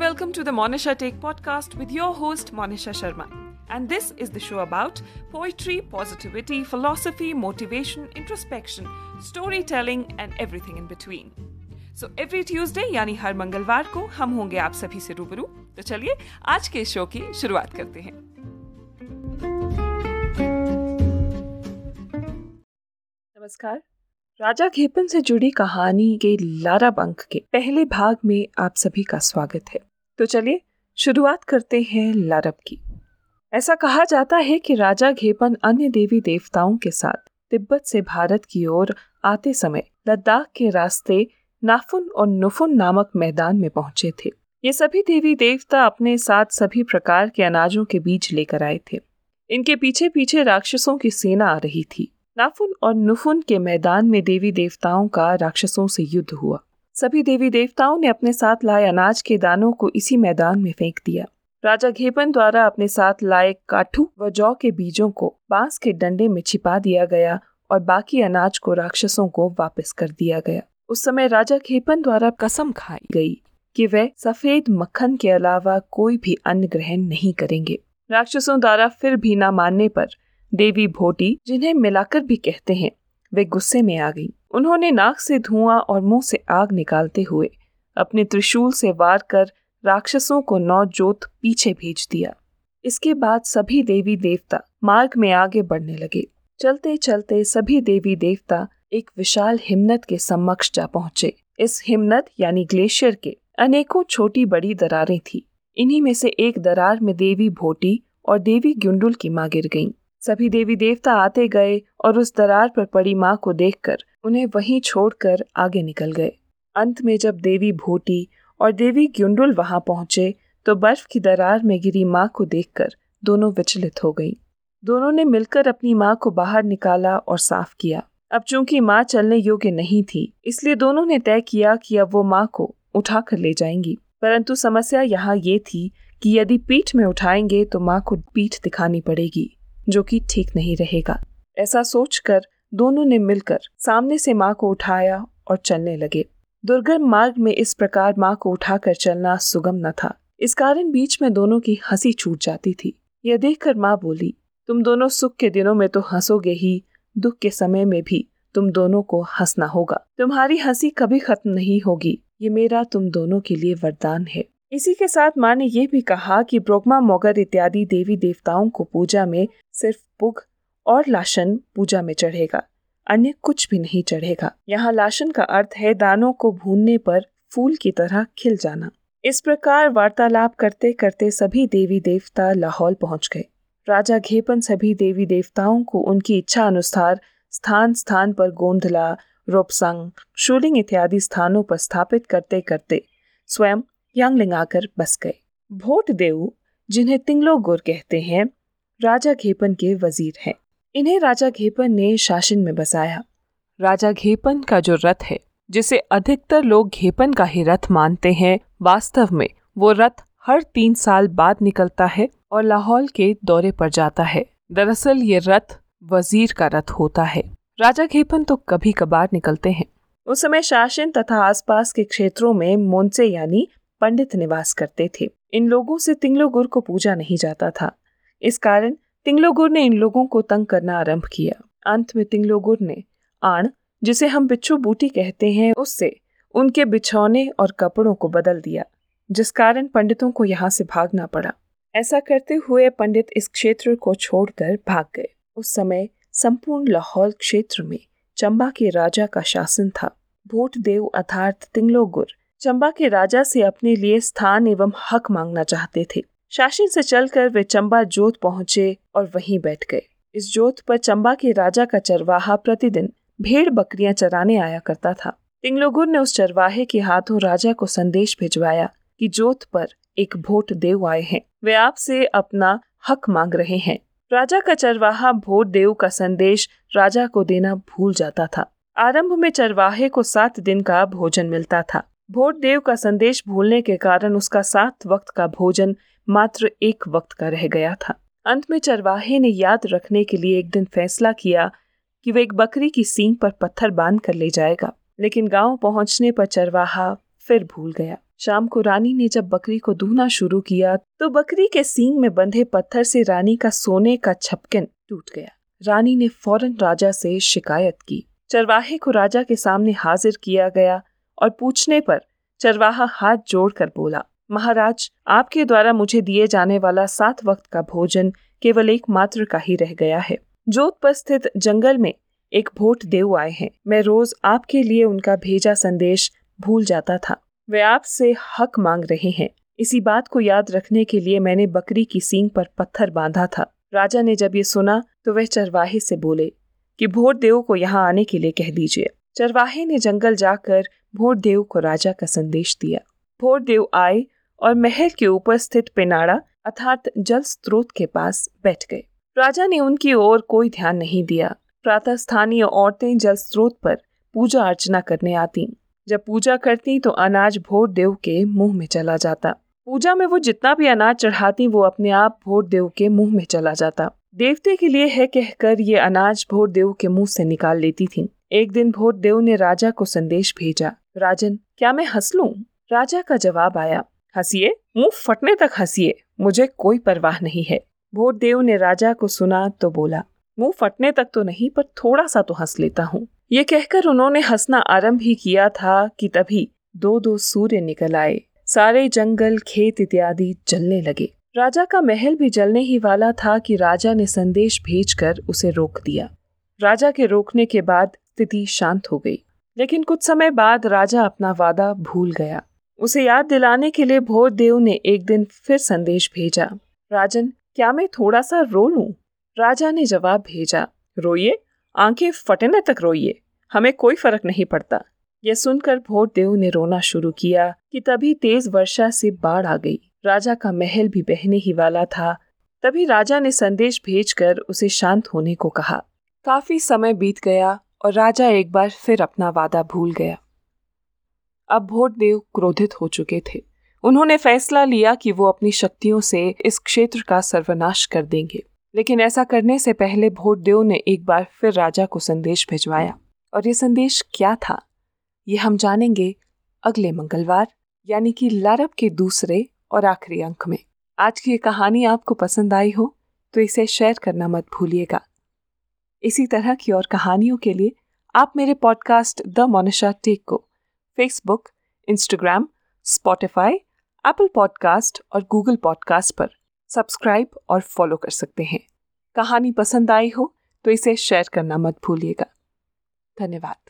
welcome to the Monisha Take podcast with your host Monisha Sharma. And this is the show about poetry, positivity, philosophy, motivation, introspection, storytelling and everything in between. So every Tuesday यानी हर मंगलवार को हम होंगे आप सभी से रूबरू तो चलिए आज के शो की शुरुआत करते हैं नमस्कार राजा घेपन से जुड़ी कहानी के लारा बंक के पहले भाग में आप सभी का स्वागत है तो चलिए, शुरुआत करते हैं लारब की। ऐसा कहा जाता है कि राजा घेपन अन्य देवी देवताओं के साथ तिब्बत से भारत की ओर आते समय लद्दाख के रास्ते नाफुन और नुफुन नामक मैदान में पहुँचे थे। ये सभी देवी देवता अपने साथ सभी प्रकार के अनाजों के बीज लेकर आए थे। इनके पीछे पीछे राक्षसों की सेना आ रही थी। नाफुन और नुफुन के मैदान में देवी देवताओं का राक्षसों से युद्ध हुआ। सभी देवी देवताओं ने अपने साथ लाए अनाज के दानों को इसी मैदान में फेंक दिया। राजा घेपन द्वारा अपने साथ लाए काठू व जौ के बीजों को बाँस के डंडे में छिपा दिया गया और बाकी अनाज को राक्षसों को वापस कर दिया गया। उस समय राजा खेपन द्वारा कसम खाई गई कि वे सफ़ेद मक्खन के अलावा कोई भी अन्न ग्रहण नहीं करेंगे। राक्षसों द्वारा फिर भी न मानने पर देवी भोटी, जिन्हें मिलाकर भी कहते हैं, वे गुस्से में आ गई। उन्होंने नाक से धुआँ और मुँह से आग निकालते हुए अपने त्रिशूल से वार कर राक्षसों को नौ जोत पीछे भेज दिया। इसके बाद सभी देवी देवता मार्ग में आगे बढ़ने लगे। चलते चलते सभी देवी देवता एक विशाल हिमनद के समक्ष जा पहुँचे। इस हिमनद यानी ग्लेशियर के अनेकों छोटी बड़ी दरारें थी। इन्हीं में से एक दरार में देवी भोटी और देवी ग्युंडुल की माँ गिर गईं। सभी देवी देवता आते गए और उस दरार पर पड़ी माँ को देखकर उन्हें वहीं छोड़कर आगे निकल गए। अंत में जब देवी भोटी और देवी ग्युंडुल वहाँ पहुँचे तो बर्फ़ की दरार में गिरी माँ को देखकर दोनों विचलित हो गईं। दोनों ने मिलकर अपनी माँ को बाहर निकाला और साफ़ किया। अब चूँकि माँ चलने योग्य नहीं थी, इसलिए दोनों ने तय किया कि अब वो माँ को उठा कर ले जाएँगी। परंतु समस्या यहाँ ये थी कि यदि पीठ में उठाएँगे तो माँ को पीठ दिखानी पड़ेगी, जो कि ठीक नहीं रहेगा। ऐसा सोचकर दोनों ने मिलकर सामने से माँ को उठाया और चलने लगे। दुर्गम मार्ग में इस प्रकार माँ को उठाकर चलना सुगम न था। इस कारण बीच में दोनों की हँसी छूट जाती थी। यह देखकर माँ बोली, तुम दोनों सुख के दिनों में तो हंसोगे ही, दुख के समय में भी तुम दोनों को हंसना होगा। तुम्हारी हँसी कभी खत्म नहीं होगी। ये मेरा तुम दोनों के लिए वरदान है। इसी के साथ माँ ने यह भी कहा कि ब्रोगमा, मोगर इत्यादि देवी देवताओं को पूजा में सिर्फ़ पुग और लाशन पूजा में चढ़ेगा, अन्य कुछ भी नहीं चढ़ेगा। यहाँ लाशन का अर्थ है दानों को भूनने पर फूल की तरह खिल जाना। इस प्रकार वार्तालाप करते करते सभी देवी देवता लाहौल पहुँच गए। राजा घेपन सभी देवी देवताओं को उनकी इच्छा अनुसार स्थान स्थान पर गोंधला, रोपसंग, शूलिंग इत्यादि स्थानों पर स्थापित करते करते स्वयं यांगलिंग आकर बस गए। भोट देव जिन्हें तिंगलो गुर कहते हैं, राजा घेपन के वज़ीर हैं। इन्हें राजा घेपन ने शासन में बसाया। राजा घेपन का जो रथ है जिसे अधिकतर लोग घेपन का ही रथ मानते हैं वास्तव में वो रथ हर तीन साल बाद निकलता है और लाहौल के दौरे पर जाता है। दरअसल ये रथ वज़ीर का रथ होता है। राजा घेपन तो कभी कभार निकलते हैं। उस समय शासन तथा आसपास के क्षेत्रों में मोनसे यानी पंडित निवास करते थे। इन लोगों से तिंगलोगुर को पूजा नहीं जाता था। इस कारण तिंगलोगुर ने इन लोगों को तंग करना आरंभ किया। अंत में तिंगलोगुर ने, आण, जिसे हम बिच्छू बूटी कहते हैं, उससे उनके बिछौने और कपड़ों को बदल दिया, जिस कारण पंडितों को यहाँ से भागना पड़ा। ऐसा करते हुए पंडित इस क्षेत्र को छोड़कर भाग गए। उस समय संपूर्ण लाहौल क्षेत्र में चंबा के राजा का शासन था। भोट देव अर्थात तिंगलोगुर चंबा के राजा से अपने लिए स्थान एवं हक मांगना चाहते थे। शासन से चलकर वे चंबा जोत पहुँचे और वहीं बैठ गए। इस जोत पर चंबा के राजा का चरवाहा प्रतिदिन भेड़ बकरियाँ चराने आया करता था। तिंगलोगुर ने उस चरवाहे के हाथों राजा को संदेश भिजवाया कि जोत पर एक भोट देव आए हैं। वे आपसे अपना हक मांग रहे हैं। राजा का चरवाहा भोट देव का संदेश राजा को देना भूल जाता था। आरंभ में चरवाहे को सात दिन का भोजन मिलता था। भोट देव का संदेश भूलने के कारण उसका सात वक्त का भोजन मात्र एक वक्त का रह गया था। अंत में चरवाहे ने याद रखने के लिए एक दिन फैसला किया कि वह एक बकरी की सींग पर पत्थर बाँध कर ले जाएगा। लेकिन गाँव पहुँचने पर चरवाहा फिर भूल गया। शाम को रानी ने जब बकरी को दूहना शुरू किया तो बकरी के सींग में बंधे पत्थर से रानी का सोने का छपकन टूट गया। रानी ने फ़ौरन राजा से शिकायत की। चरवाहे को राजा के सामने हाजिर किया गया और पूछने पर चरवाहा हाथ जोड़कर बोला महाराज, आपके द्वारा मुझे दिए जाने वाला सात वक्त का भोजन केवल एक मात्र का ही रह गया है। जोधपुर स्थित जंगल में एक भोट देव आए हैं। मैं रोज आपके लिए उनका भेजा संदेश भूल जाता था। वे आपसे हक मांग रहे हैं। इसी बात को याद रखने के लिए मैंने बकरी की सींग पर पत्थर बांधा था। राजा ने जब ये सुना तो वह चरवाहे से बोले कि भोट देव को यहाँ आने के लिए कह दीजिए। चरवाहे ने जंगल जाकर भोट देव को राजा का संदेश दिया। भोट देव आए और महल के ऊपर स्थित पिनाड़ा अर्थात जल स्रोत के पास बैठ गए। राजा ने उनकी ओर कोई ध्यान नहीं दिया। प्रातः स्थानीय औरतें जल स्रोत पर पूजा अर्चना करने आती। जब पूजा करती तो अनाज भोर देव के मुँह में चला जाता। पूजा में वो जितना भी अनाज चढ़ाती, वो अपने आप भोट देव के मुँह में चला जाता। देवते के लिए है कहकर ये अनाज भोट देव के मुँह से निकाल लेती थी। एक दिन भोट देव ने राजा को संदेश भेजा, राजन, क्या मैं हंस लूँ? राजा का जवाब आया हंसिए, मुँह फटने तक हंसिए, मुझे कोई परवाह नहीं है। भोट देव ने राजा को सुना तो बोला, मुँह फटने तक तो नहीं, पर थोड़ा सा तो हंस लेता हूँ। ये कहकर उन्होंने हंसना आरंभ ही किया था कि तभी दो दो सूर्य निकल आए। सारे जंगल, खेत इत्यादि जलने लगे। राजा का महल भी जलने ही वाला था कि राजा ने संदेश भेजकर उसे रोक दिया। राजा के रोकने के बाद स्थिति शांत हो गई। लेकिन कुछ समय बाद राजा अपना वादा भूल गया। उसे याद दिलाने के लिए भोर देव ने एक दिन फिर संदेश भेजा। राजन, क्या मैं थोड़ा सा रो लूँ? राजा ने जवाब भेजा, रोइए, आँखें फटने तक रोइए, हमें कोई फ़र्क नहीं पड़ता। यह सुनकर भोर देव ने रोना शुरू किया कि तभी तेज वर्षा से बाढ़ आ गई। राजा का महल भी बहने ही वाला था। तभी राजा ने संदेश भेजकर उसे शांत होने को कहा। काफ़ी समय बीत गया और राजा एक बार फिर अपना वादा भूल गया। अब भोट देव क्रोधित हो चुके थे। उन्होंने फैसला लिया कि वो अपनी शक्तियों से इस क्षेत्र का सर्वनाश कर देंगे। लेकिन ऐसा करने से पहले भोट देव ने एक बार फिर राजा को संदेश भिजवाया। और ये संदेश क्या था? ये हम जानेंगे अगले मंगलवार, यानी कि लारब के दूसरे और आखिरी अंक में। आज की ये कहानी आपको पसंद आई हो तो इसे शेयर करना मत भूलिएगा। इसी तरह की और कहानियों के लिए आप मेरे पॉडकास्ट द मोनिशा टेक को Facebook Instagram Spotify Apple podcast और गूगल पॉडकास्ट पर सब्सक्राइब और फॉलो कर सकते हैं। कहानी पसंद आई हो तो इसे शेयर करना मत भूलिएगा। धन्यवाद।